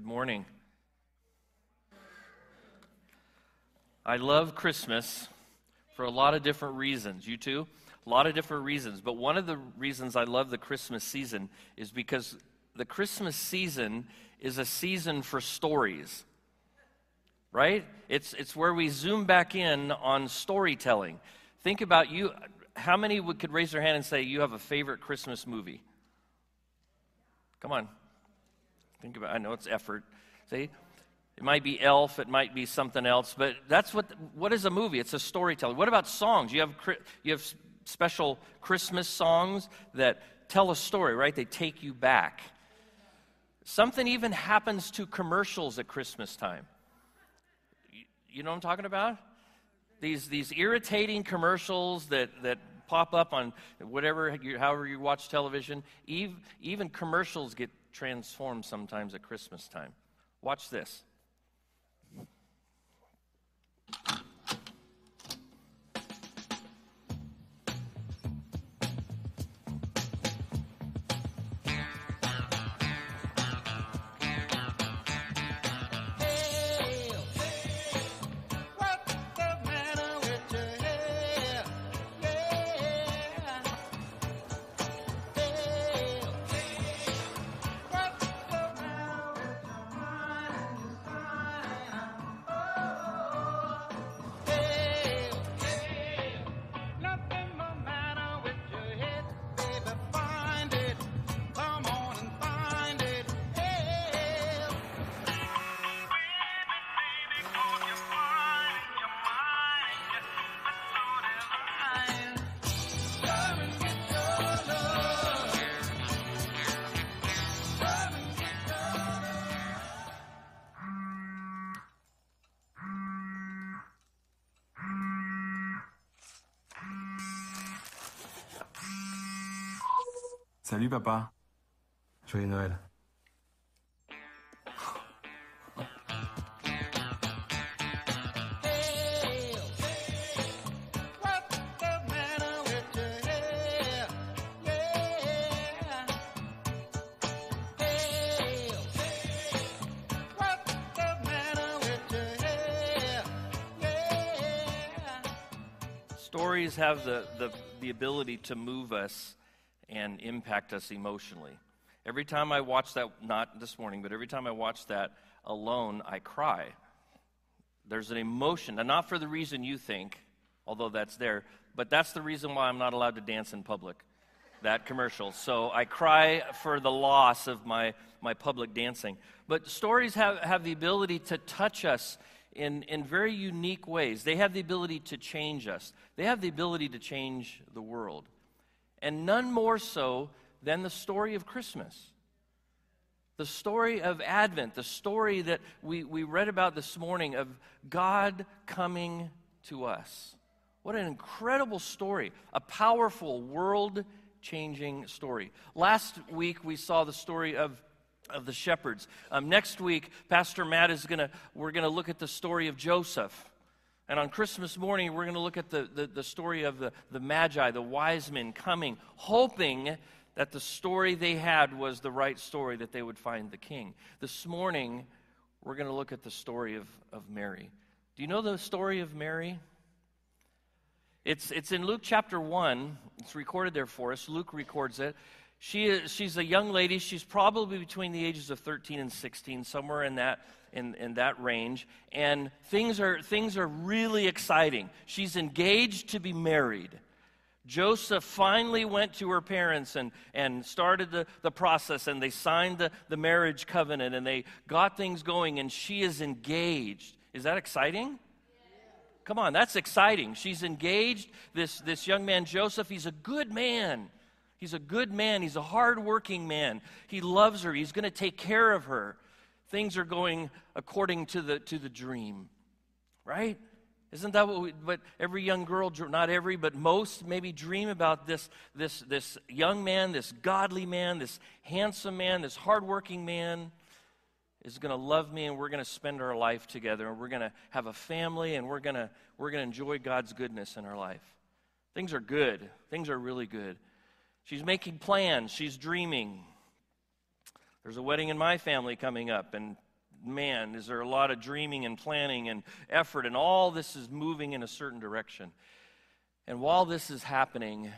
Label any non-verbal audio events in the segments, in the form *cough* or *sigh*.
Good morning. I love Christmas for a lot of different reasons. You too? A lot of different reasons. But one of the reasons I love the Christmas season is because the Christmas season is a season for stories. Right? It's, it's where we zoom back in on storytelling. Think about you. How many would, could raise their hand and say you have a favorite Christmas movie? Come on. Think about I know it's effort. See? It might be Elf, it might be something else, but that's what what is a movie? It's a storytelling. What about songs? You have you have special Christmas songs that tell a story, right? They take you back. Something even happens to commercials at Christmas time. You know what I'm talking about? These these irritating commercials that that pop up on whatever however you watch television. Even, even commercials get transformed sometimes at Christmas time. Watch this. Salut papa. Joyeux Noël. Stories have the, the, the ability to move us and impact us emotionally. Every time I watch that, not this morning, but every time I watch that alone, I cry. There's an emotion, and not for the reason you think, although that's there, but that's the reason why I'm not allowed to dance in public. That commercial. So I cry for the loss of my, my public dancing. But stories have, have the ability to touch us in, in very unique ways. They have the ability to change us, they have the ability to change the world and none more so than the story of Christmas. The story of Advent, the story that we, we read about this morning of God coming to us. What an incredible story, a powerful, world changing story. Last week we saw the story of of the shepherds. Um, next week, Pastor Matt is gonna. We're gonna look at the story of Joseph. And on Christmas morning, we're going to look at the, the, the, story of the, the Magi, the wise men coming, hoping that the story they had was the right story, that they would find the king. This morning, we're going to look at the story of, of Mary. Do you know the story of Mary? It's, it's in Luke chapter 1. It's recorded there for us. Luke records it. She is, she's a young lady. She's probably between the ages of 13 and 16, somewhere in that, in, in that range. And things are, things are really exciting. She's engaged to be married. Joseph finally went to her parents and, and started the, the process, and they signed the, the marriage covenant, and they got things going, and she is engaged. Is that exciting? Come on, that's exciting. She's engaged. This, this young man, Joseph, he's a good man. He's a good man. He's a hardworking man. He loves her. He's going to take care of her. Things are going according to the, to the dream, right? Isn't that what, we, what every young girl, not every, but most maybe dream about this, this, this young man, this godly man, this handsome man, this hardworking man is going to love me and we're going to spend our life together and we're going to have a family and we're going to, we're going to enjoy God's goodness in our life. Things are good. Things are really good. She's making plans, she's dreaming. There's a wedding in my family coming up, and man, is there a lot of dreaming and planning and effort, and all this is moving in a certain direction. And while this is happening,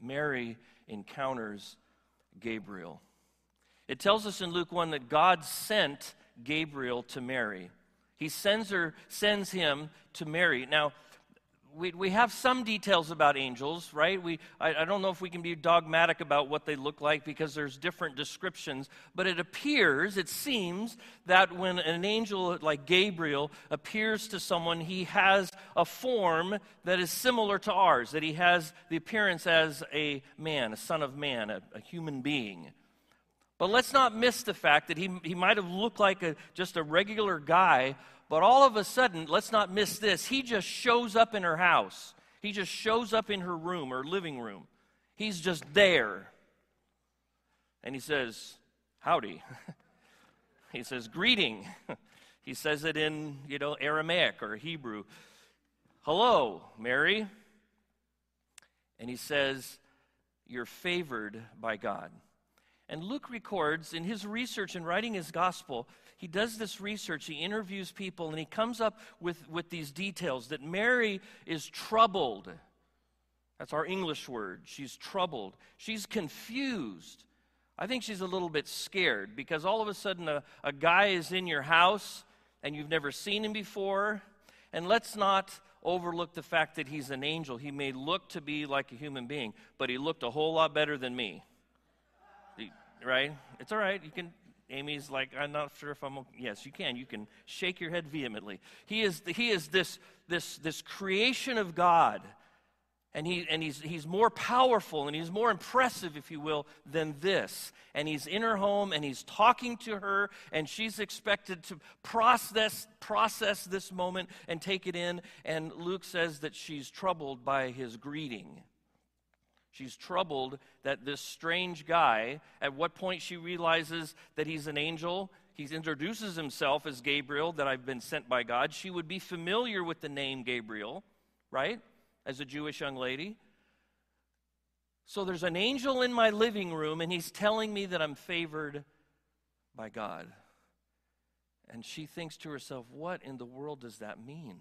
Mary encounters Gabriel. It tells us in Luke 1 that God sent Gabriel to Mary. He sends her, sends him to Mary. Now, we, we have some details about angels, right? We, I, I don't know if we can be dogmatic about what they look like because there's different descriptions, but it appears, it seems, that when an angel like Gabriel appears to someone, he has a form that is similar to ours, that he has the appearance as a man, a son of man, a, a human being. But let's not miss the fact that he, he might have looked like a, just a regular guy, but all of a sudden, let's not miss this. He just shows up in her house. He just shows up in her room or living room. He's just there. And he says, Howdy. *laughs* he says, Greeting. *laughs* he says it in, you know, Aramaic or Hebrew. Hello, Mary. And he says, You're favored by God. And Luke records in his research in writing his gospel, he does this research, he interviews people, and he comes up with, with these details that Mary is troubled. That's our English word. She's troubled. She's confused. I think she's a little bit scared because all of a sudden a, a guy is in your house and you've never seen him before. And let's not overlook the fact that he's an angel. He may look to be like a human being, but he looked a whole lot better than me right? It's all right. You can. Amy's like, I'm not sure if I'm. Yes, you can. You can shake your head vehemently. He is. He is this this this creation of God, and he and he's he's more powerful and he's more impressive, if you will, than this. And he's in her home and he's talking to her, and she's expected to process process this moment and take it in. And Luke says that she's troubled by his greeting. She's troubled that this strange guy, at what point she realizes that he's an angel, he introduces himself as Gabriel, that I've been sent by God. She would be familiar with the name Gabriel, right? As a Jewish young lady. So there's an angel in my living room, and he's telling me that I'm favored by God. And she thinks to herself, what in the world does that mean?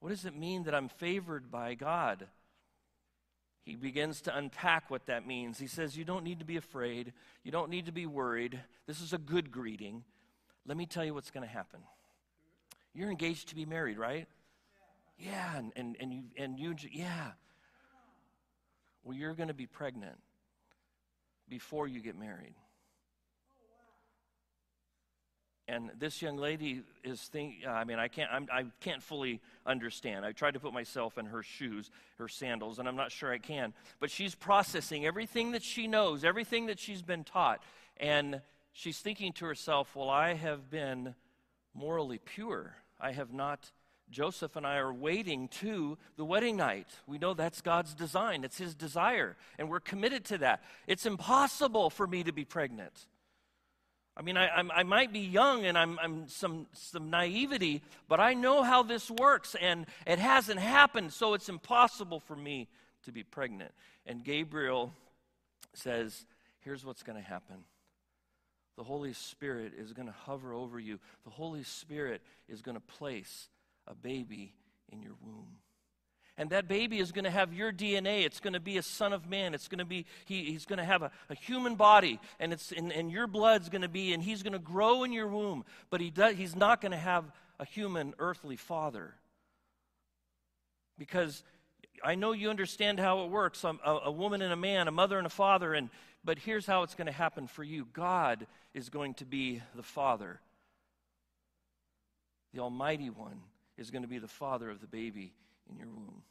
What does it mean that I'm favored by God? He begins to unpack what that means. He says, You don't need to be afraid. You don't need to be worried. This is a good greeting. Let me tell you what's going to happen. You're engaged to be married, right? Yeah, and, and, and, you, and you, yeah. Well, you're going to be pregnant before you get married. And this young lady is think uh, i mean i can't I'm, i can not fully understand. I tried to put myself in her shoes her sandals and i'm not sure i can. But she's processing everything that she knows everything that she's been taught and she's thinking to herself well i have been morally pure. I have not joseph and i are waiting to the wedding night. We know that's god's design. It's his desire and we're committed to that. It's impossible for me to be pregnant I mean, I, I, might be young and I'm, I'm some, some naivety, but I know how this works and it hasn't happened, so it's impossible for me to be pregnant. And Gabriel says, Here's what's going to happen the Holy Spirit is going to hover over you, the Holy Spirit is going to place a baby in your womb. And that baby is going to have your DNA. It's going to be a son of man. It's going to be, he, he's going to have a, a human body, and, it's, and, and your blood's going to be, and he's going to grow in your womb. But he does, he's not going to have a human earthly father. Because I know you understand how it works um, a, a, woman and a man, a mother and a father, and, but here's how it's going to happen for you God is going to be the father. The Almighty One is going to be the father of the baby in your womb.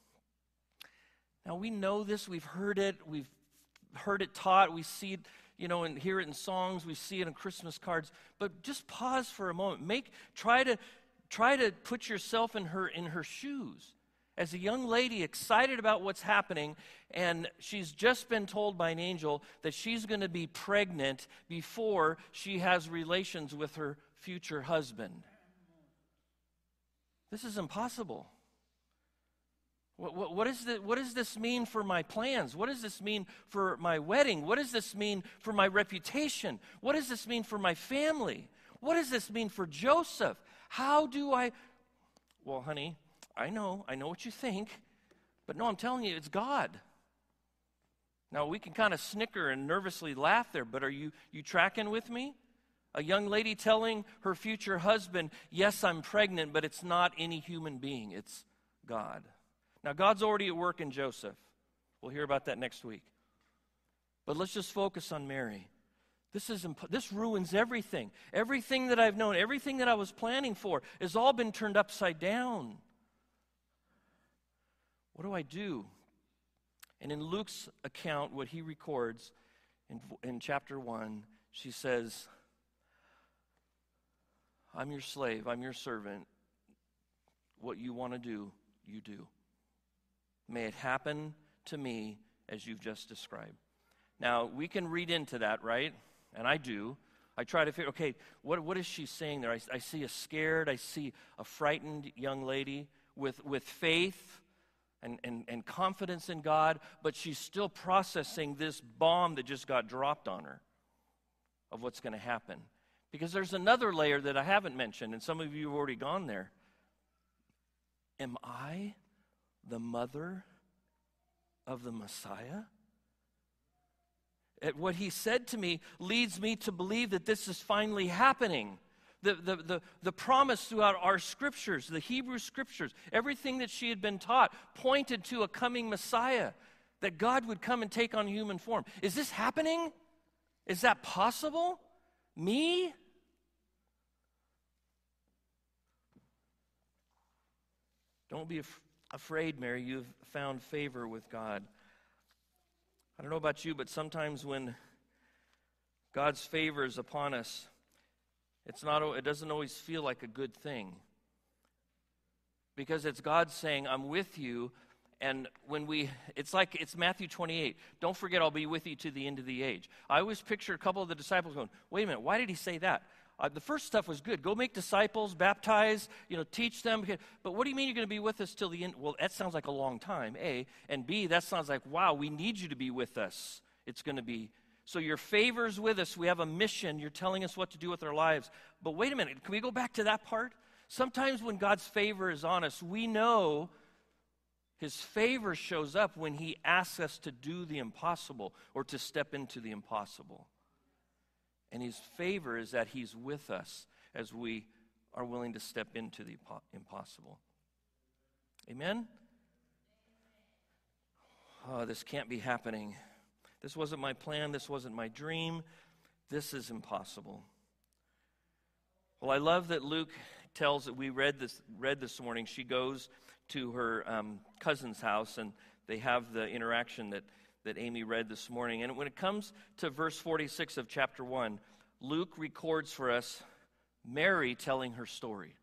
Now we know this, we've heard it, we've heard it taught, we see it, you know, and hear it in songs, we see it in Christmas cards. But just pause for a moment. Make try to try to put yourself in her in her shoes. As a young lady excited about what's happening, and she's just been told by an angel that she's going to be pregnant before she has relations with her future husband. This is impossible. What, what, what, is the, what does this mean for my plans? What does this mean for my wedding? What does this mean for my reputation? What does this mean for my family? What does this mean for Joseph? How do I. Well, honey, I know, I know what you think, but no, I'm telling you, it's God. Now, we can kind of snicker and nervously laugh there, but are you, you tracking with me? A young lady telling her future husband, Yes, I'm pregnant, but it's not any human being, it's God. Now, God's already at work in Joseph. We'll hear about that next week. But let's just focus on Mary. This, is imp- this ruins everything. Everything that I've known, everything that I was planning for, has all been turned upside down. What do I do? And in Luke's account, what he records in, in chapter 1, she says, I'm your slave, I'm your servant. What you want to do, you do. May it happen to me as you've just described. Now, we can read into that, right? And I do. I try to figure, okay, what, what is she saying there? I, I see a scared, I see a frightened young lady with, with faith and, and, and confidence in God, but she's still processing this bomb that just got dropped on her of what's going to happen. Because there's another layer that I haven't mentioned, and some of you have already gone there. Am I the mother of the Messiah? At what he said to me leads me to believe that this is finally happening. The, the, the, the promise throughout our scriptures, the Hebrew scriptures, everything that she had been taught pointed to a coming Messiah, that God would come and take on human form. Is this happening? Is that possible? Me? Don't be af- afraid, Mary. You've found favor with God. I don't know about you, but sometimes when God's favor is upon us, it's not, it doesn't always feel like a good thing. Because it's God saying, I'm with you. And when we, it's like, it's Matthew 28. Don't forget, I'll be with you to the end of the age. I always picture a couple of the disciples going, wait a minute, why did he say that? Uh, the first stuff was good. Go make disciples, baptize, you know, teach them. But what do you mean you're going to be with us till the end? Well, that sounds like a long time, A. And B, that sounds like, wow, we need you to be with us. It's going to be. So your favor's with us. We have a mission. You're telling us what to do with our lives. But wait a minute. Can we go back to that part? Sometimes when God's favor is on us, we know his favor shows up when he asks us to do the impossible or to step into the impossible. And his favor is that he's with us as we are willing to step into the impossible. Amen? Oh, this can't be happening. This wasn't my plan. This wasn't my dream. This is impossible. Well, I love that Luke tells that we read this, read this morning. She goes to her um, cousin's house and they have the interaction that that Amy read this morning. And when it comes to verse 46 of chapter 1, Luke records for us Mary telling her story.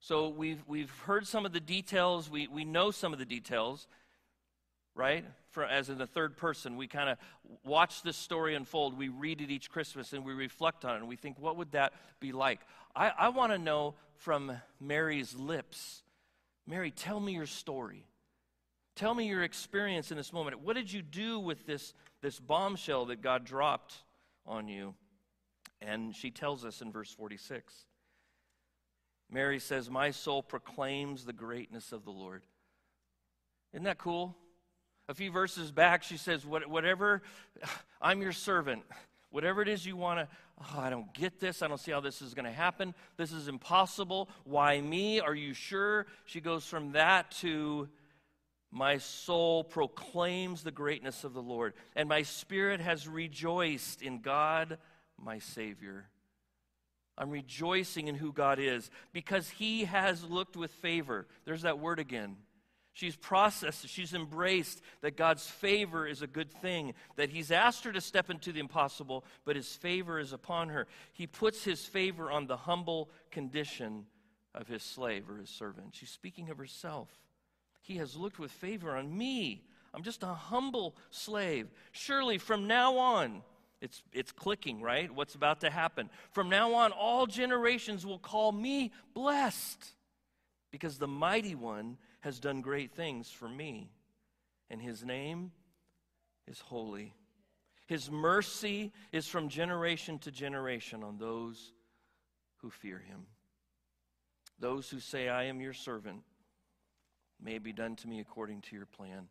So we've, we've heard some of the details, we, we know some of the details, right? For, as in the third person, we kind of watch this story unfold. We read it each Christmas and we reflect on it and we think, what would that be like? I, I want to know from Mary's lips Mary, tell me your story. Tell me your experience in this moment. What did you do with this, this bombshell that God dropped on you? And she tells us in verse 46. Mary says, My soul proclaims the greatness of the Lord. Isn't that cool? A few verses back, she says, Whatever, *sighs* I'm your servant. Whatever it is you want to, oh, I don't get this. I don't see how this is going to happen. This is impossible. Why me? Are you sure? She goes from that to, my soul proclaims the greatness of the Lord, and my spirit has rejoiced in God, my Savior. I'm rejoicing in who God is because He has looked with favor. There's that word again. She's processed, she's embraced that God's favor is a good thing, that He's asked her to step into the impossible, but His favor is upon her. He puts His favor on the humble condition of His slave or His servant. She's speaking of herself. He has looked with favor on me. I'm just a humble slave. Surely from now on, it's, it's clicking, right? What's about to happen. From now on, all generations will call me blessed because the mighty one has done great things for me, and his name is holy. His mercy is from generation to generation on those who fear him. Those who say, I am your servant, may it be done to me according to your plan.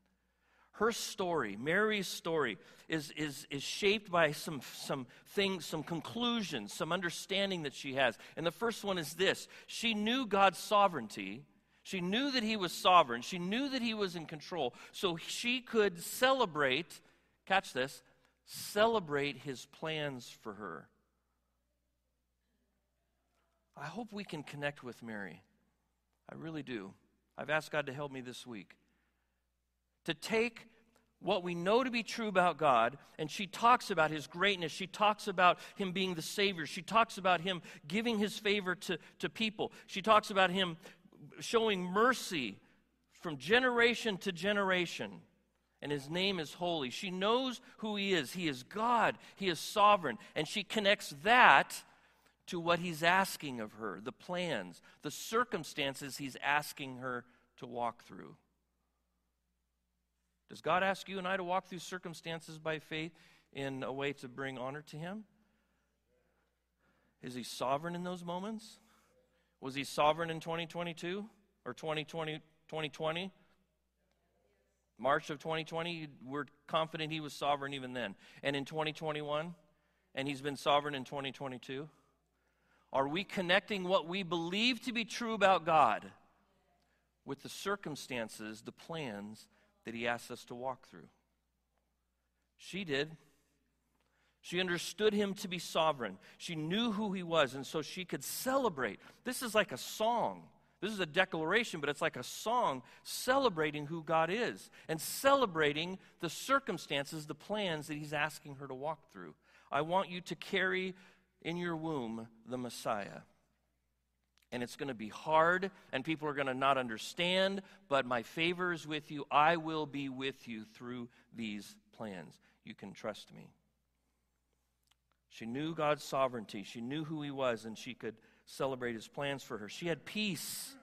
Her story, Mary's story, is, is, is shaped by some, some things, some conclusions, some understanding that she has. And the first one is this she knew God's sovereignty. She knew that He was sovereign. She knew that He was in control. So she could celebrate, catch this, celebrate His plans for her. I hope we can connect with Mary. I really do. I've asked God to help me this week to take what we know to be true about God, and she talks about his greatness. She talks about him being the Savior. She talks about him giving his favor to, to people. She talks about him showing mercy from generation to generation. And his name is holy. She knows who he is. He is God, he is sovereign. And she connects that to what he's asking of her the plans, the circumstances he's asking her to walk through. Does God ask you and I to walk through circumstances by faith in a way to bring honor to Him? Is He sovereign in those moments? Was He sovereign in 2022 or 2020? 2020? March of 2020, we're confident He was sovereign even then. And in 2021, and He's been sovereign in 2022? Are we connecting what we believe to be true about God with the circumstances, the plans, that he asks us to walk through. She did. She understood him to be sovereign. She knew who he was, and so she could celebrate. This is like a song. This is a declaration, but it's like a song celebrating who God is and celebrating the circumstances, the plans that he's asking her to walk through. I want you to carry in your womb the Messiah and it's going to be hard, and people are going to not understand, but my favor is with you. I will be with you through these plans. You can trust me. She knew God's sovereignty, she knew who He was, and she could celebrate His plans for her. She had peace.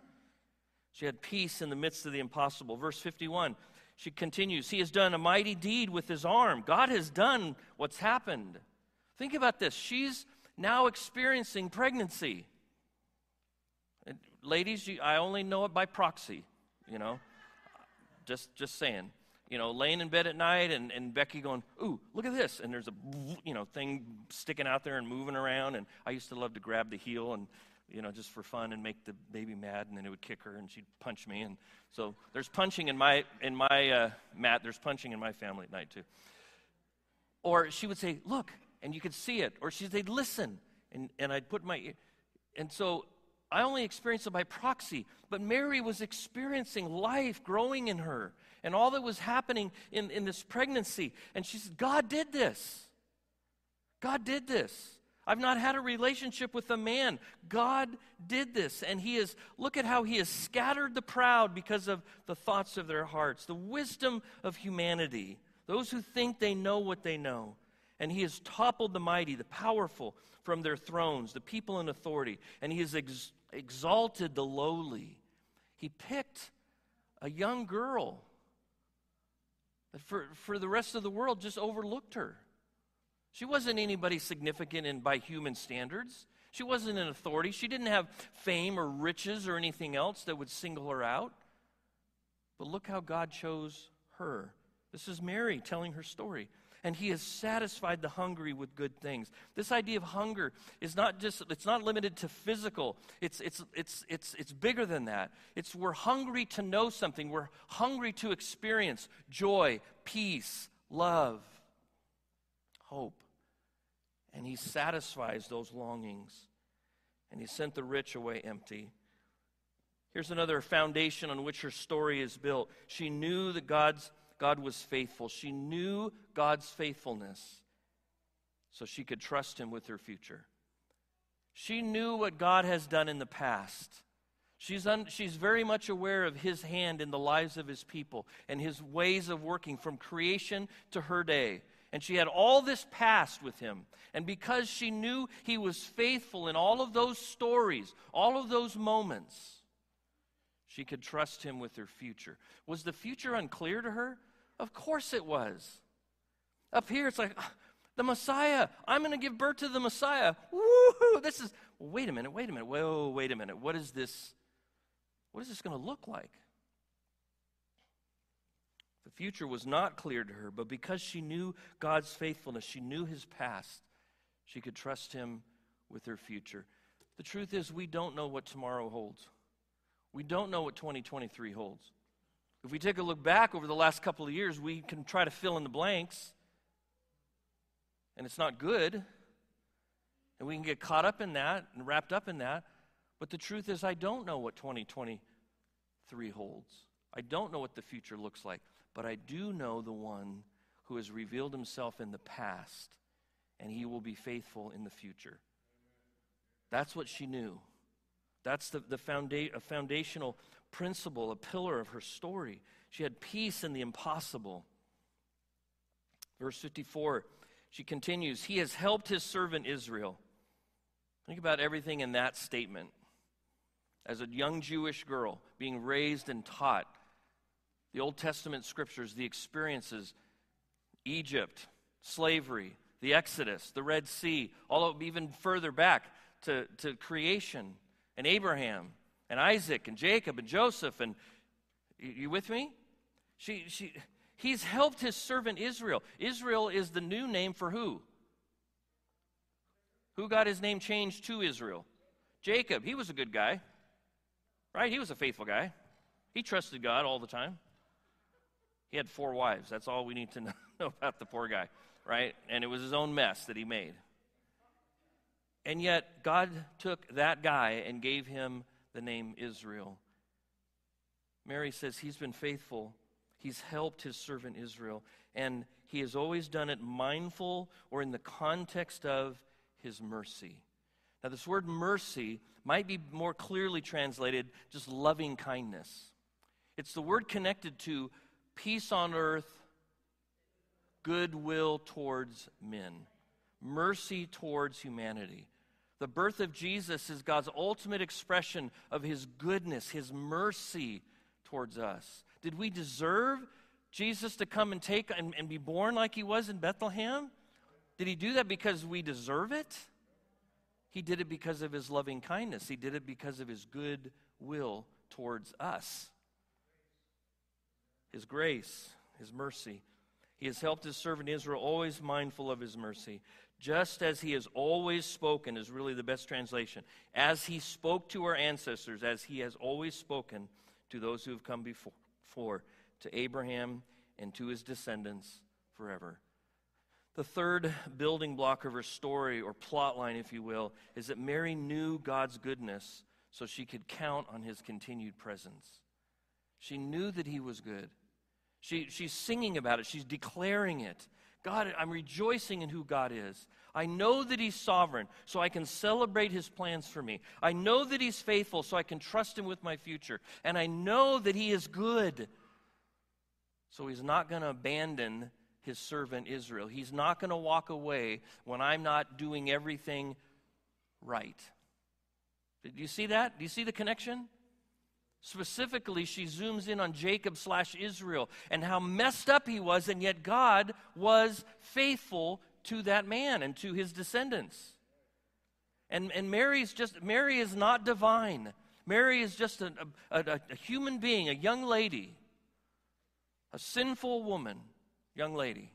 She had peace in the midst of the impossible. Verse 51, she continues He has done a mighty deed with His arm. God has done what's happened. Think about this. She's now experiencing pregnancy ladies, you, I only know it by proxy, you know. Just, just saying. You know, laying in bed at night and, and Becky going, ooh, look at this. And there's a, you know, thing sticking out there and moving around. And I used to love to grab the heel and, you know, just for fun and make the baby mad. And then it would kick her and she'd punch me. And so there's punching in my, in my, uh, mat. There's punching in my family at night too. Or she would say, look, and you could see it. Or she'd say, listen. And, and I'd put my, and so I only experienced it by proxy, but Mary was experiencing life growing in her and all that was happening in, in this pregnancy. And she said, God did this. God did this. I've not had a relationship with a man. God did this. And He is, look at how He has scattered the proud because of the thoughts of their hearts, the wisdom of humanity, those who think they know what they know. And He has toppled the mighty, the powerful from their thrones, the people in authority. And He has ex- exalted the lowly. He picked a young girl that for, for the rest of the world just overlooked her. She wasn't anybody significant in, by human standards. She wasn't an authority. She didn't have fame or riches or anything else that would single her out. But look how God chose her. This is Mary telling her story and he has satisfied the hungry with good things. This idea of hunger is not just it's not limited to physical. It's it's it's it's it's bigger than that. It's we're hungry to know something. We're hungry to experience joy, peace, love, hope. And he satisfies those longings. And he sent the rich away empty. Here's another foundation on which her story is built. She knew that God's God was faithful. She knew God's faithfulness so she could trust Him with her future. She knew what God has done in the past. She's, un, she's very much aware of His hand in the lives of His people and His ways of working from creation to her day. And she had all this past with Him. And because she knew He was faithful in all of those stories, all of those moments, she could trust Him with her future. Was the future unclear to her? Of course it was. Up here, it's like, ah, The Messiah. I'm going to give birth to the Messiah. Woohoo! This is, wait a minute, wait a minute, whoa, wait a minute. What is this? What is this going to look like? The future was not clear to her, but because she knew God's faithfulness, she knew his past, she could trust him with her future. The truth is, we don't know what tomorrow holds. We don't know what 2023 holds. If we take a look back over the last couple of years, we can try to fill in the blanks, and it's not good. And we can get caught up in that and wrapped up in that. But the truth is, I don't know what 2023 holds. I don't know what the future looks like. But I do know the one who has revealed himself in the past, and he will be faithful in the future. That's what she knew. That's the, the founda- a foundational principle, a pillar of her story. She had peace in the impossible. Verse 54, she continues He has helped his servant Israel. Think about everything in that statement. As a young Jewish girl being raised and taught the Old Testament scriptures, the experiences, Egypt, slavery, the Exodus, the Red Sea, all of, even further back to, to creation, and Abraham, and Isaac, and Jacob, and Joseph, and you, with me? She, she, he's helped his servant Israel. Israel is the new name for who? Who got his name changed to Israel? Jacob. He was a good guy, right? He was a faithful guy. He trusted God all the time. He had four wives. That's all we need to *laughs* know about the poor guy, right? And it was his own mess that he made. And yet, God took that guy and gave him the name Israel. Mary says he's been faithful. He's helped his servant Israel. And he has always done it mindful or in the context of his mercy. Now, this word mercy might be more clearly translated just loving kindness. It's the word connected to peace on earth, goodwill towards men, mercy towards humanity. The birth of Jesus is God's ultimate expression of his goodness, his mercy towards us. Did we deserve Jesus to come and take and, and be born like he was in Bethlehem? Did he do that because we deserve it? He did it because of his loving kindness. He did it because of his good will towards us his grace, his mercy. He has helped his servant Israel, always mindful of his mercy. Just as he has always spoken, is really the best translation. As he spoke to our ancestors, as he has always spoken to those who have come before, before to Abraham and to his descendants forever. The third building block of her story, or plot line, if you will, is that Mary knew God's goodness so she could count on his continued presence. She knew that he was good. She, she's singing about it, she's declaring it. God, I'm rejoicing in who God is. I know that He's sovereign, so I can celebrate His plans for me. I know that He's faithful, so I can trust Him with my future. And I know that He is good, so He's not going to abandon His servant Israel. He's not going to walk away when I'm not doing everything right. Did you see that? Do you see the connection? Specifically, she zooms in on Jacob slash Israel and how messed up he was, and yet God was faithful to that man and to his descendants. And, and Mary's just, Mary is not divine. Mary is just a, a, a human being, a young lady, a sinful woman, young lady.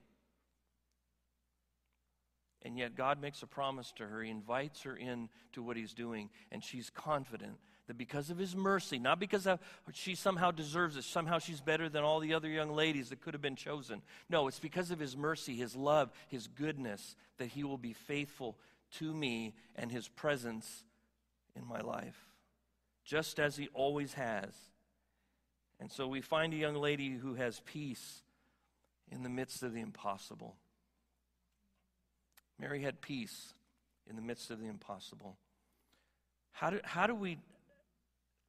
And yet God makes a promise to her. He invites her in to what he's doing, and she's confident that because of his mercy, not because she somehow deserves it, somehow she's better than all the other young ladies that could have been chosen. No, it's because of his mercy, his love, his goodness, that he will be faithful to me and his presence in my life, just as he always has. And so we find a young lady who has peace in the midst of the impossible. Mary had peace in the midst of the impossible. How do, how do we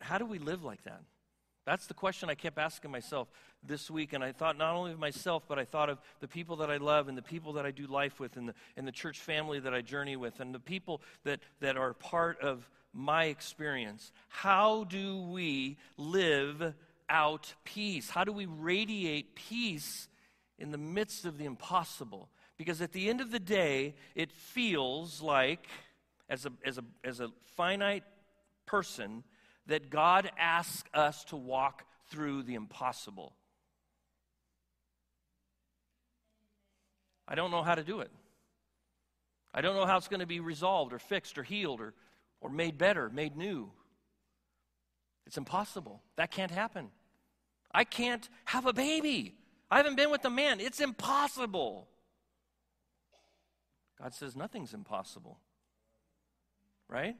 how do we live like that? That's the question I kept asking myself this week. And I thought not only of myself, but I thought of the people that I love and the people that I do life with and the, and the church family that I journey with and the people that, that are part of my experience. How do we live out peace? How do we radiate peace in the midst of the impossible? Because at the end of the day, it feels like, as a, as a, as a finite person, that God asks us to walk through the impossible. I don't know how to do it. I don't know how it's going to be resolved or fixed or healed or, or made better, made new. It's impossible. That can't happen. I can't have a baby. I haven't been with a man. It's impossible. God says nothing's impossible. Right?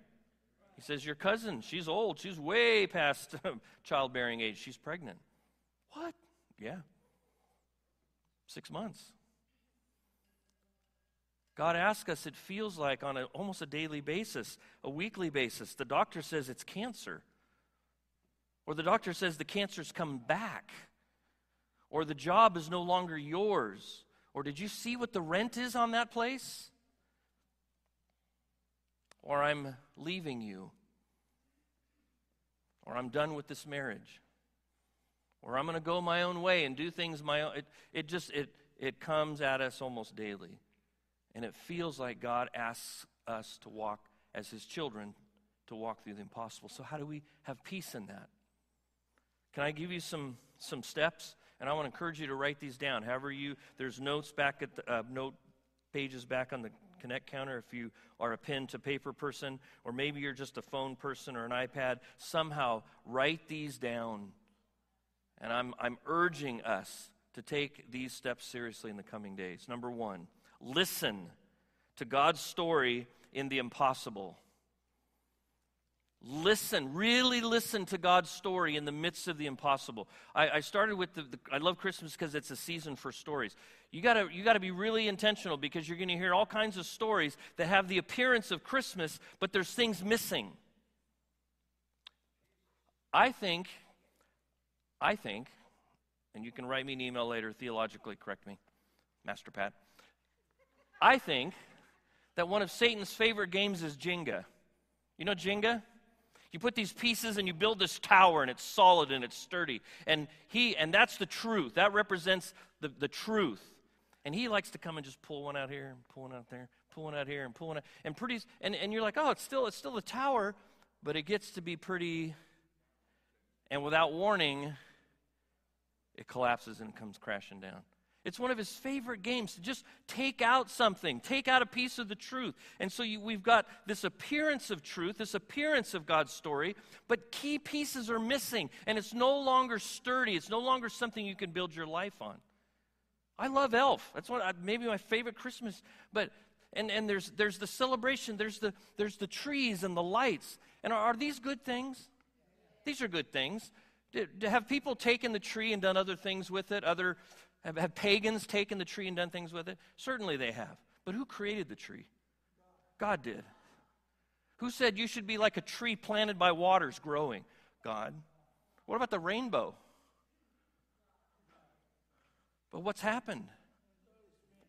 He says, Your cousin, she's old. She's way past *laughs* childbearing age. She's pregnant. What? Yeah. Six months. God asks us, it feels like on a, almost a daily basis, a weekly basis. The doctor says it's cancer. Or the doctor says the cancer's come back. Or the job is no longer yours. Or did you see what the rent is on that place? Or I'm leaving you. Or I'm done with this marriage. Or I'm going to go my own way and do things my own. It, it just, it, it comes at us almost daily. And it feels like God asks us to walk as his children to walk through the impossible. So how do we have peace in that? Can I give you some, some steps? And I want to encourage you to write these down. However, you, there's notes back at the, uh, note pages back on the Connect counter if you are a pen to paper person, or maybe you're just a phone person or an iPad. Somehow write these down. And I'm, I'm urging us to take these steps seriously in the coming days. Number one, listen to God's story in the impossible. Listen, really listen to God's story in the midst of the impossible. I, I started with the, the, I love Christmas because it's a season for stories. You gotta, you gotta be really intentional because you're gonna hear all kinds of stories that have the appearance of Christmas, but there's things missing. I think, I think, and you can write me an email later, theologically correct me, Master Pat. I think that one of Satan's favorite games is Jenga. You know Jenga? You put these pieces and you build this tower and it's solid and it's sturdy. And he and that's the truth. That represents the, the truth. And he likes to come and just pull one out here and pull one out there, pull one out here and pull one out. And pretty and, and you're like, oh, it's still it's still a tower, but it gets to be pretty and without warning, it collapses and comes crashing down. It's one of his favorite games to just take out something, take out a piece of the truth. And so you, we've got this appearance of truth, this appearance of God's story, but key pieces are missing. And it's no longer sturdy, it's no longer something you can build your life on. I love Elf. That's one, uh, maybe my favorite Christmas. But and, and there's there's the celebration, there's the there's the trees and the lights. And are, are these good things? These are good things. Have people taken the tree and done other things with it? Other have, have pagans taken the tree and done things with it? Certainly they have. But who created the tree? God did. Who said you should be like a tree planted by waters growing? God. What about the rainbow? But what's happened?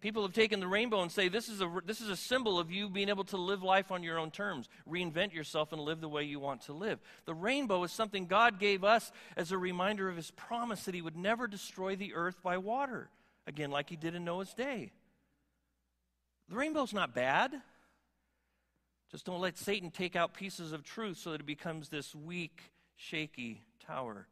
People have taken the rainbow and say this is a this is a symbol of you being able to live life on your own terms, reinvent yourself and live the way you want to live. The rainbow is something God gave us as a reminder of his promise that he would never destroy the earth by water, again like he did in Noah's day. The rainbow's not bad. Just don't let Satan take out pieces of truth so that it becomes this weak, shaky tower.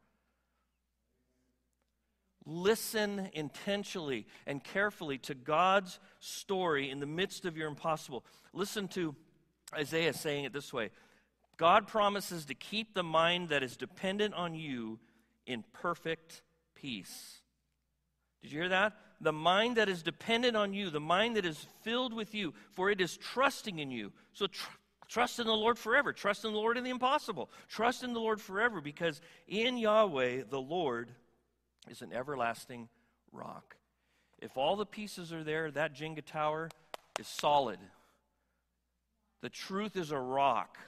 Listen intentionally and carefully to God's story in the midst of your impossible. Listen to Isaiah saying it this way God promises to keep the mind that is dependent on you in perfect peace. Did you hear that? The mind that is dependent on you, the mind that is filled with you, for it is trusting in you. So tr- trust in the Lord forever. Trust in the Lord in the impossible. Trust in the Lord forever because in Yahweh, the Lord, is an everlasting rock. If all the pieces are there, that Jenga tower is solid. The truth is a rock.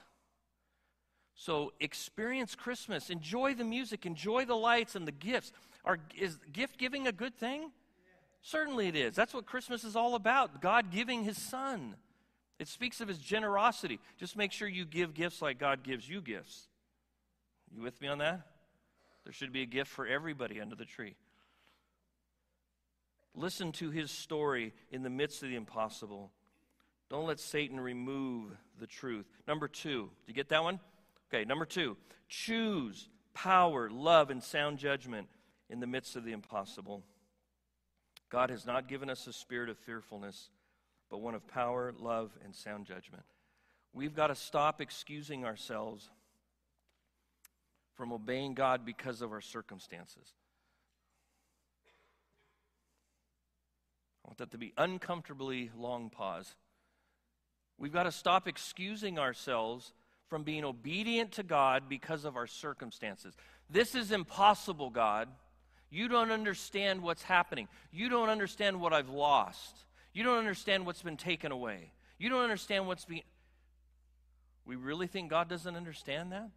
So experience Christmas. Enjoy the music. Enjoy the lights and the gifts. Are, is gift giving a good thing? Certainly it is. That's what Christmas is all about God giving His Son. It speaks of His generosity. Just make sure you give gifts like God gives you gifts. You with me on that? There should be a gift for everybody under the tree. Listen to his story in the midst of the impossible. Don't let Satan remove the truth. Number two, do you get that one? Okay, number two, choose power, love, and sound judgment in the midst of the impossible. God has not given us a spirit of fearfulness, but one of power, love, and sound judgment. We've got to stop excusing ourselves from obeying God because of our circumstances. I want that to be uncomfortably long pause. We've got to stop excusing ourselves from being obedient to God because of our circumstances. This is impossible, God. You don't understand what's happening. You don't understand what I've lost. You don't understand what's been taken away. You don't understand what's being. We really think God doesn't understand that?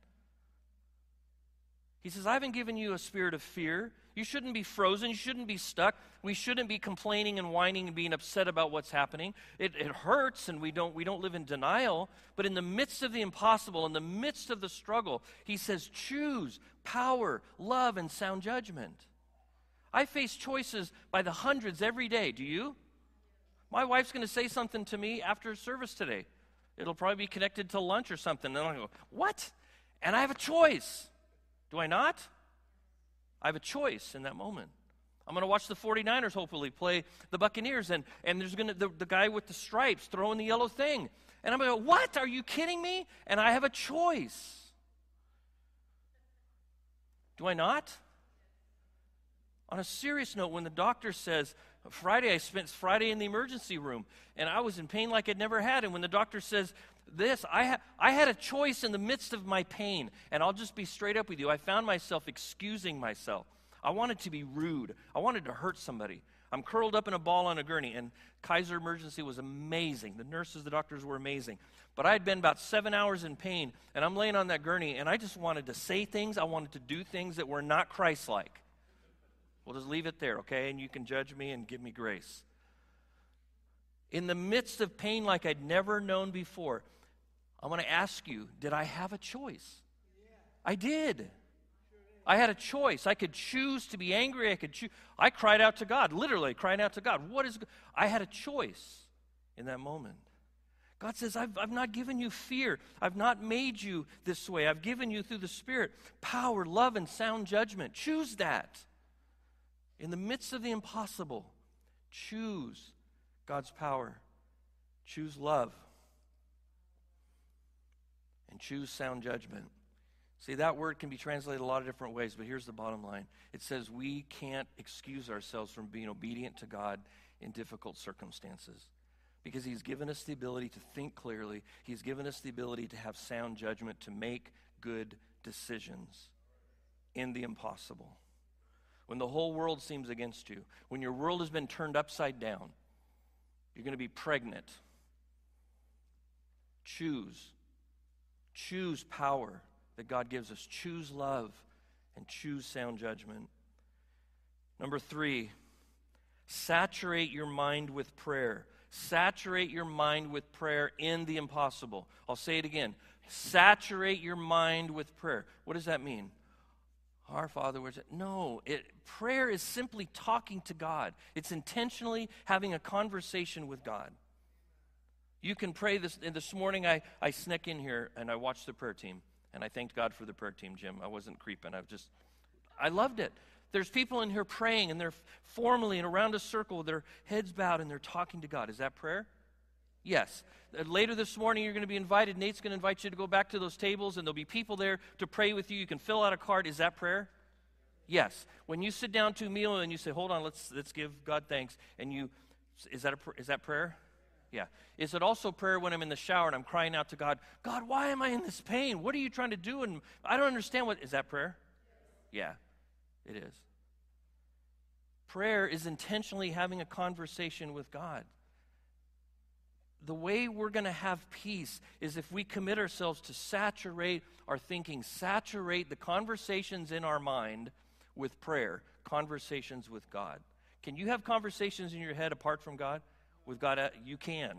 He says, I haven't given you a spirit of fear. You shouldn't be frozen. You shouldn't be stuck. We shouldn't be complaining and whining and being upset about what's happening. It, it hurts, and we don't, we don't live in denial. But in the midst of the impossible, in the midst of the struggle, he says, choose power, love, and sound judgment. I face choices by the hundreds every day. Do you? My wife's going to say something to me after service today. It'll probably be connected to lunch or something. And I'll go, What? And I have a choice. Do I not? I have a choice in that moment. I'm going to watch the 49ers hopefully play the Buccaneers, and, and there's going to the, the guy with the stripes throwing the yellow thing. And I'm going to go, What? Are you kidding me? And I have a choice. Do I not? On a serious note, when the doctor says, Friday, I spent Friday in the emergency room and I was in pain like I'd never had. And when the doctor says this, I, ha- I had a choice in the midst of my pain. And I'll just be straight up with you. I found myself excusing myself. I wanted to be rude, I wanted to hurt somebody. I'm curled up in a ball on a gurney, and Kaiser Emergency was amazing. The nurses, the doctors were amazing. But I had been about seven hours in pain, and I'm laying on that gurney, and I just wanted to say things. I wanted to do things that were not Christ like. We'll just leave it there, okay? And you can judge me and give me grace. In the midst of pain like I'd never known before, I want to ask you did I have a choice? I did. I had a choice. I could choose to be angry. I could choose. I cried out to God, literally crying out to God. What is? I had a choice in that moment. God says, I've, I've not given you fear. I've not made you this way. I've given you through the Spirit power, love, and sound judgment. Choose that. In the midst of the impossible, choose God's power, choose love, and choose sound judgment. See, that word can be translated a lot of different ways, but here's the bottom line it says we can't excuse ourselves from being obedient to God in difficult circumstances because He's given us the ability to think clearly, He's given us the ability to have sound judgment, to make good decisions in the impossible when the whole world seems against you, when your world has been turned upside down, you're going to be pregnant. Choose. Choose power that God gives us. Choose love and choose sound judgment. Number three, saturate your mind with prayer. Saturate your mind with prayer in the impossible. I'll say it again. Saturate your mind with prayer. What does that mean? Our Father, where's it? no, it, prayer is simply talking to God. It's intentionally having a conversation with God. You can pray this. This morning, I, I snuck in here and I watched the prayer team, and I thanked God for the prayer team, Jim. I wasn't creeping. I just, I loved it. There's people in here praying, and they're formally and around a circle with their heads bowed, and they're talking to God. Is that prayer? Yes. Uh, later this morning, you're going to be invited. Nate's going to invite you to go back to those tables, and there'll be people there to pray with you. You can fill out a card. Is that prayer? Yes. When you sit down to a meal and you say, "Hold on, let's let's give God thanks," and you, is that a, is that prayer? Yeah. Is it also prayer when I'm in the shower and I'm crying out to God, God, why am I in this pain? What are you trying to do? And I don't understand what is that prayer? Yeah, it is. Prayer is intentionally having a conversation with God the way we're going to have peace is if we commit ourselves to saturate our thinking, saturate the conversations in our mind with prayer, conversations with God. Can you have conversations in your head apart from God? With God, you can.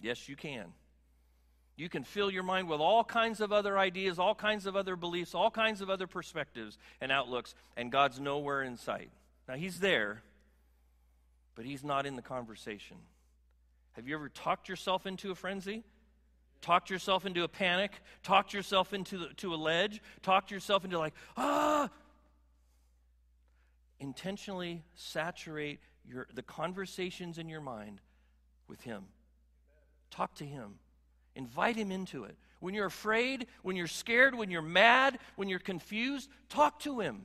Yes, you can. You can fill your mind with all kinds of other ideas, all kinds of other beliefs, all kinds of other perspectives and outlooks, and God's nowhere in sight. Now, He's there, but he's not in the conversation. Have you ever talked yourself into a frenzy? Talked yourself into a panic? Talked yourself into the, to a ledge? Talked yourself into like, ah! Intentionally saturate your, the conversations in your mind with him. Talk to him. Invite him into it. When you're afraid, when you're scared, when you're mad, when you're confused, talk to him.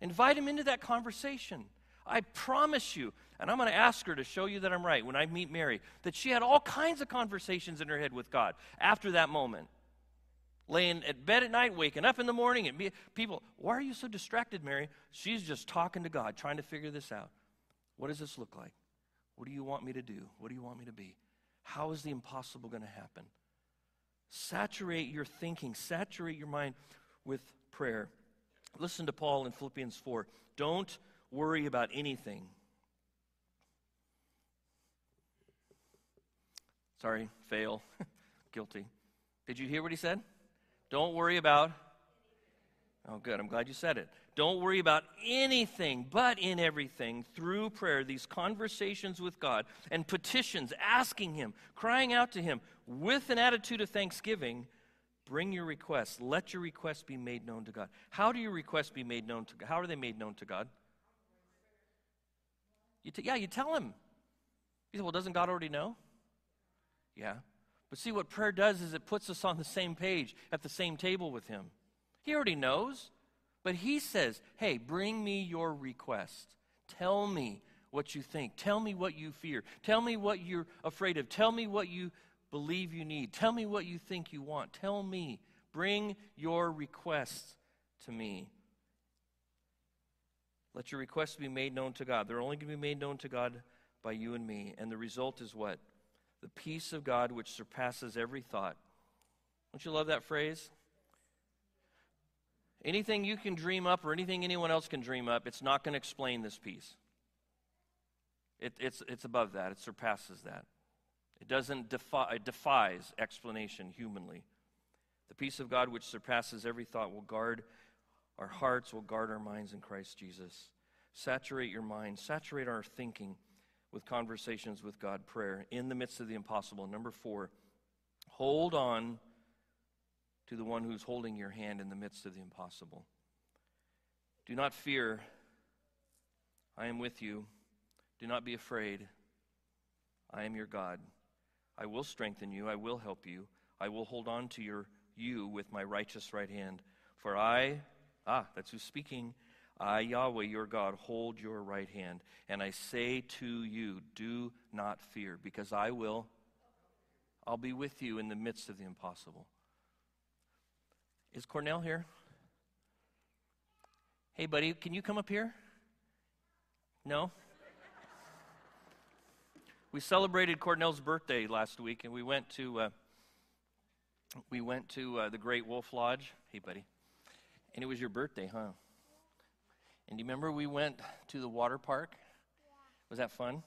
Invite him into that conversation. I promise you, and I'm going to ask her to show you that I'm right when I meet Mary, that she had all kinds of conversations in her head with God after that moment. Laying at bed at night, waking up in the morning, and people, why are you so distracted, Mary? She's just talking to God, trying to figure this out. What does this look like? What do you want me to do? What do you want me to be? How is the impossible going to happen? Saturate your thinking, saturate your mind with prayer. Listen to Paul in Philippians 4. Don't worry about anything. Sorry, fail. *laughs* Guilty. Did you hear what he said? Don't worry about. Oh, good. I'm glad you said it. Don't worry about anything, but in everything, through prayer, these conversations with God and petitions, asking Him, crying out to Him with an attitude of thanksgiving, bring your requests. Let your requests be made known to God. How do your requests be made known to God? How are they made known to God? You t- yeah, you tell Him. You say, well, doesn't God already know? Yeah. But see, what prayer does is it puts us on the same page, at the same table with Him. He already knows. But He says, hey, bring me your request. Tell me what you think. Tell me what you fear. Tell me what you're afraid of. Tell me what you believe you need. Tell me what you think you want. Tell me. Bring your requests to me. Let your requests be made known to God. They're only going to be made known to God by you and me. And the result is what? The peace of God which surpasses every thought. Don't you love that phrase? Anything you can dream up or anything anyone else can dream up, it's not going to explain this peace. It, it's, it's above that, it surpasses that. It doesn't defy, it defies explanation humanly. The peace of God, which surpasses every thought, will guard our hearts, will guard our minds in Christ Jesus. Saturate your mind, saturate our thinking with conversations with God, prayer in the midst of the impossible. Number four, hold on to the one who's holding your hand in the midst of the impossible. Do not fear. I am with you. Do not be afraid. I am your God. I will strengthen you. I will help you. I will hold on to your you with my righteous right hand. For I, ah, that's who's speaking. I, Yahweh, your God, hold your right hand. And I say to you, do not fear, because I will, I'll be with you in the midst of the impossible. Is Cornell here? Hey, buddy, can you come up here? No? we celebrated Cornell's birthday last week, and we went to uh, we went to uh, the Great Wolf Lodge. Hey, buddy, and it was your birthday, huh? And do you remember we went to the water park? Yeah. Was that fun? Yeah.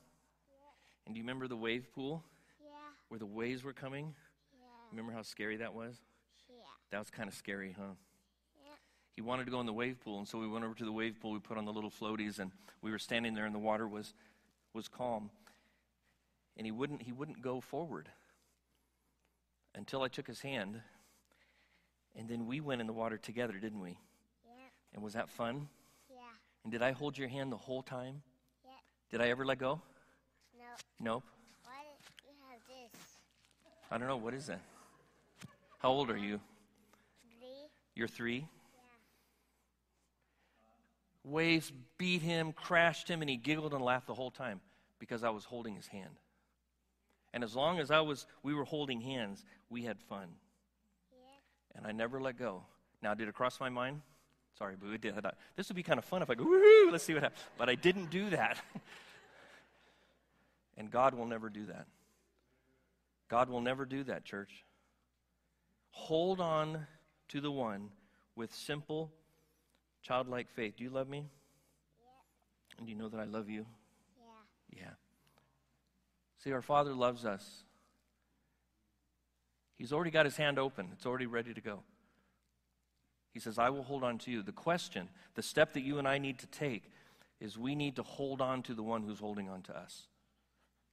And do you remember the wave pool? Yeah. Where the waves were coming? Yeah. Remember how scary that was? That was kind of scary, huh? Yeah. He wanted to go in the wave pool, and so we went over to the wave pool. We put on the little floaties, and we were standing there, and the water was was calm. And he wouldn't he wouldn't go forward until I took his hand, and then we went in the water together, didn't we? Yeah. And was that fun? Yeah. And did I hold your hand the whole time? Yeah. Did I ever let go? No. Nope. Why did you have this? I don't know. What is that? How old are you? Three. You're three? Yeah. Waves beat him, crashed him, and he giggled and laughed the whole time because I was holding his hand. And as long as I was, we were holding hands, we had fun. Yeah. And I never let go. Now, did it cross my mind? Sorry, boo, it did. This would be kind of fun if I go, woo, let's see what happens. But I didn't do that. *laughs* and God will never do that. God will never do that, church. Hold on to the one with simple, childlike faith. Do you love me? Yeah. And do you know that I love you? Yeah. Yeah. See, our Father loves us. He's already got his hand open, it's already ready to go. He says, I will hold on to you. The question, the step that you and I need to take is we need to hold on to the one who's holding on to us.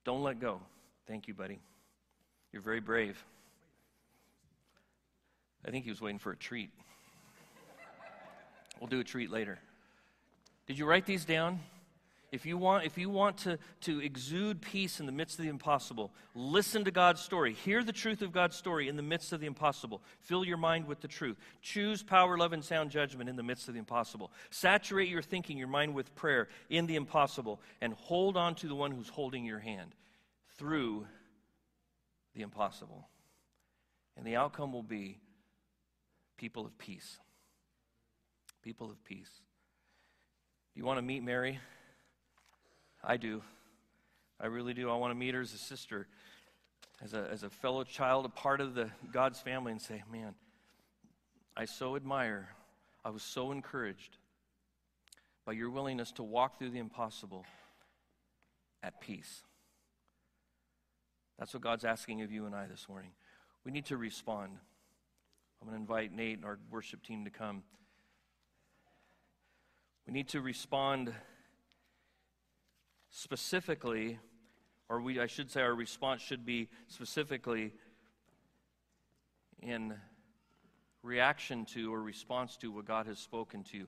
Don't let go. Thank you, buddy. You're very brave. I think he was waiting for a treat. We'll do a treat later. Did you write these down? If you want, if you want to, to exude peace in the midst of the impossible, listen to God's story. Hear the truth of God's story in the midst of the impossible. Fill your mind with the truth. Choose power, love, and sound judgment in the midst of the impossible. Saturate your thinking, your mind with prayer in the impossible, and hold on to the one who's holding your hand through the impossible. And the outcome will be people of peace. People of peace. Do you want to meet Mary? I do. I really do. I want to meet her as a sister, as a, as a fellow child, a part of the God's family, and say, man, I so admire, I was so encouraged by your willingness to walk through the impossible at peace. That's what God's asking of you and I this morning. We need to respond. I'm going to invite Nate and our worship team to come. We need to respond specifically, or we, I should say, our response should be specifically in reaction to or response to what God has spoken to you.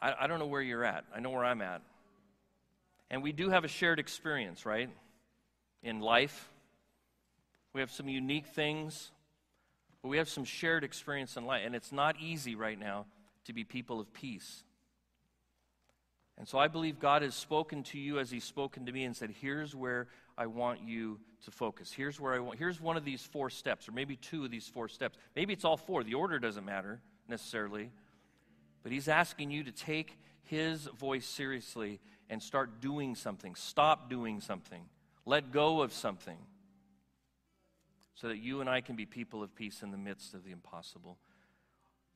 I, I don't know where you're at. I know where I'm at. And we do have a shared experience, right? In life. We have some unique things, but we have some shared experience in life. And it's not easy right now to be people of peace. And so I believe God has spoken to you as He's spoken to me and said, Here's where I want you to focus. Here's where I want, here's one of these four steps, or maybe two of these four steps. Maybe it's all four. The order doesn't matter necessarily. But He's asking you to take His voice seriously and start doing something. Stop doing something. Let go of something. So that you and I can be people of peace in the midst of the impossible.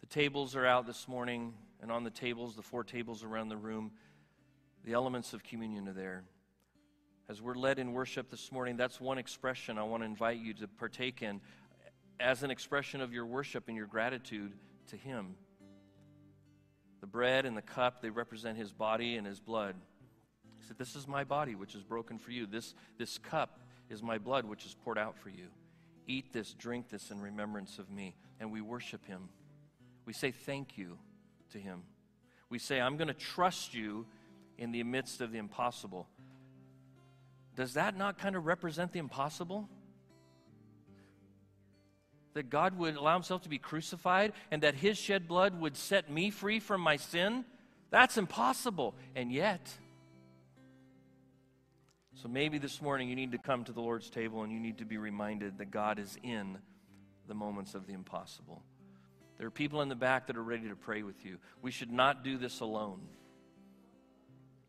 The tables are out this morning, and on the tables, the four tables around the room, the elements of communion are there. As we're led in worship this morning, that's one expression I want to invite you to partake in as an expression of your worship and your gratitude to Him. The bread and the cup, they represent His body and His blood. He said, This is my body, which is broken for you. This, this cup is my blood, which is poured out for you. Eat this, drink this in remembrance of me. And we worship Him. We say thank you to Him. We say, I'm going to trust you in the midst of the impossible. Does that not kind of represent the impossible? That God would allow himself to be crucified and that his shed blood would set me free from my sin? That's impossible. And yet, so maybe this morning you need to come to the Lord's table and you need to be reminded that God is in the moments of the impossible. There are people in the back that are ready to pray with you. We should not do this alone.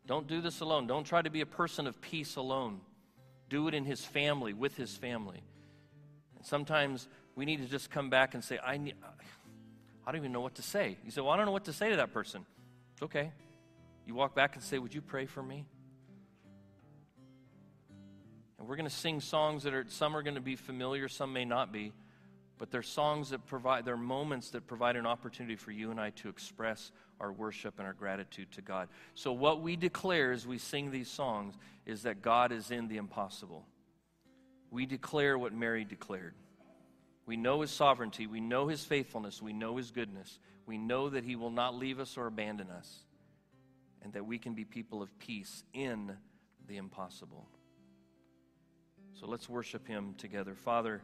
Don't do this alone. Don't try to be a person of peace alone. Do it in his family, with his family. And sometimes we need to just come back and say, I, need, I don't even know what to say. You say, Well, I don't know what to say to that person. It's okay. You walk back and say, Would you pray for me? And we're going to sing songs that are, some are going to be familiar, some may not be. But they're songs that provide, they're moments that provide an opportunity for you and I to express our worship and our gratitude to God. So, what we declare as we sing these songs is that God is in the impossible. We declare what Mary declared. We know his sovereignty, we know his faithfulness, we know his goodness. We know that he will not leave us or abandon us, and that we can be people of peace in the impossible. So, let's worship him together. Father,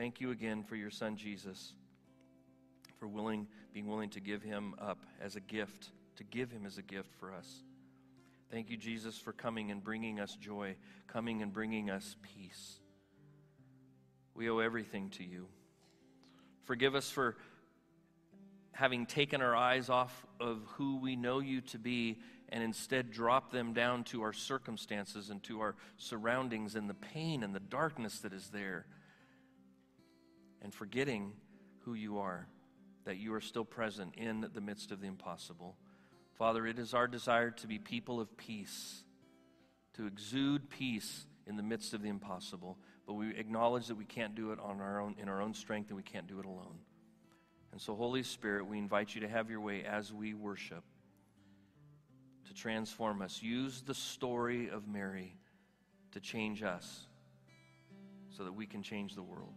Thank you again for your son Jesus, for willing, being willing to give him up as a gift, to give him as a gift for us. Thank you, Jesus, for coming and bringing us joy, coming and bringing us peace. We owe everything to you. Forgive us for having taken our eyes off of who we know you to be and instead drop them down to our circumstances and to our surroundings and the pain and the darkness that is there and forgetting who you are, that you are still present in the midst of the impossible. Father, it is our desire to be people of peace, to exude peace in the midst of the impossible, but we acknowledge that we can't do it on our own in our own strength and we can't do it alone. And so, Holy Spirit, we invite you to have your way as we worship, to transform us. Use the story of Mary to change us so that we can change the world.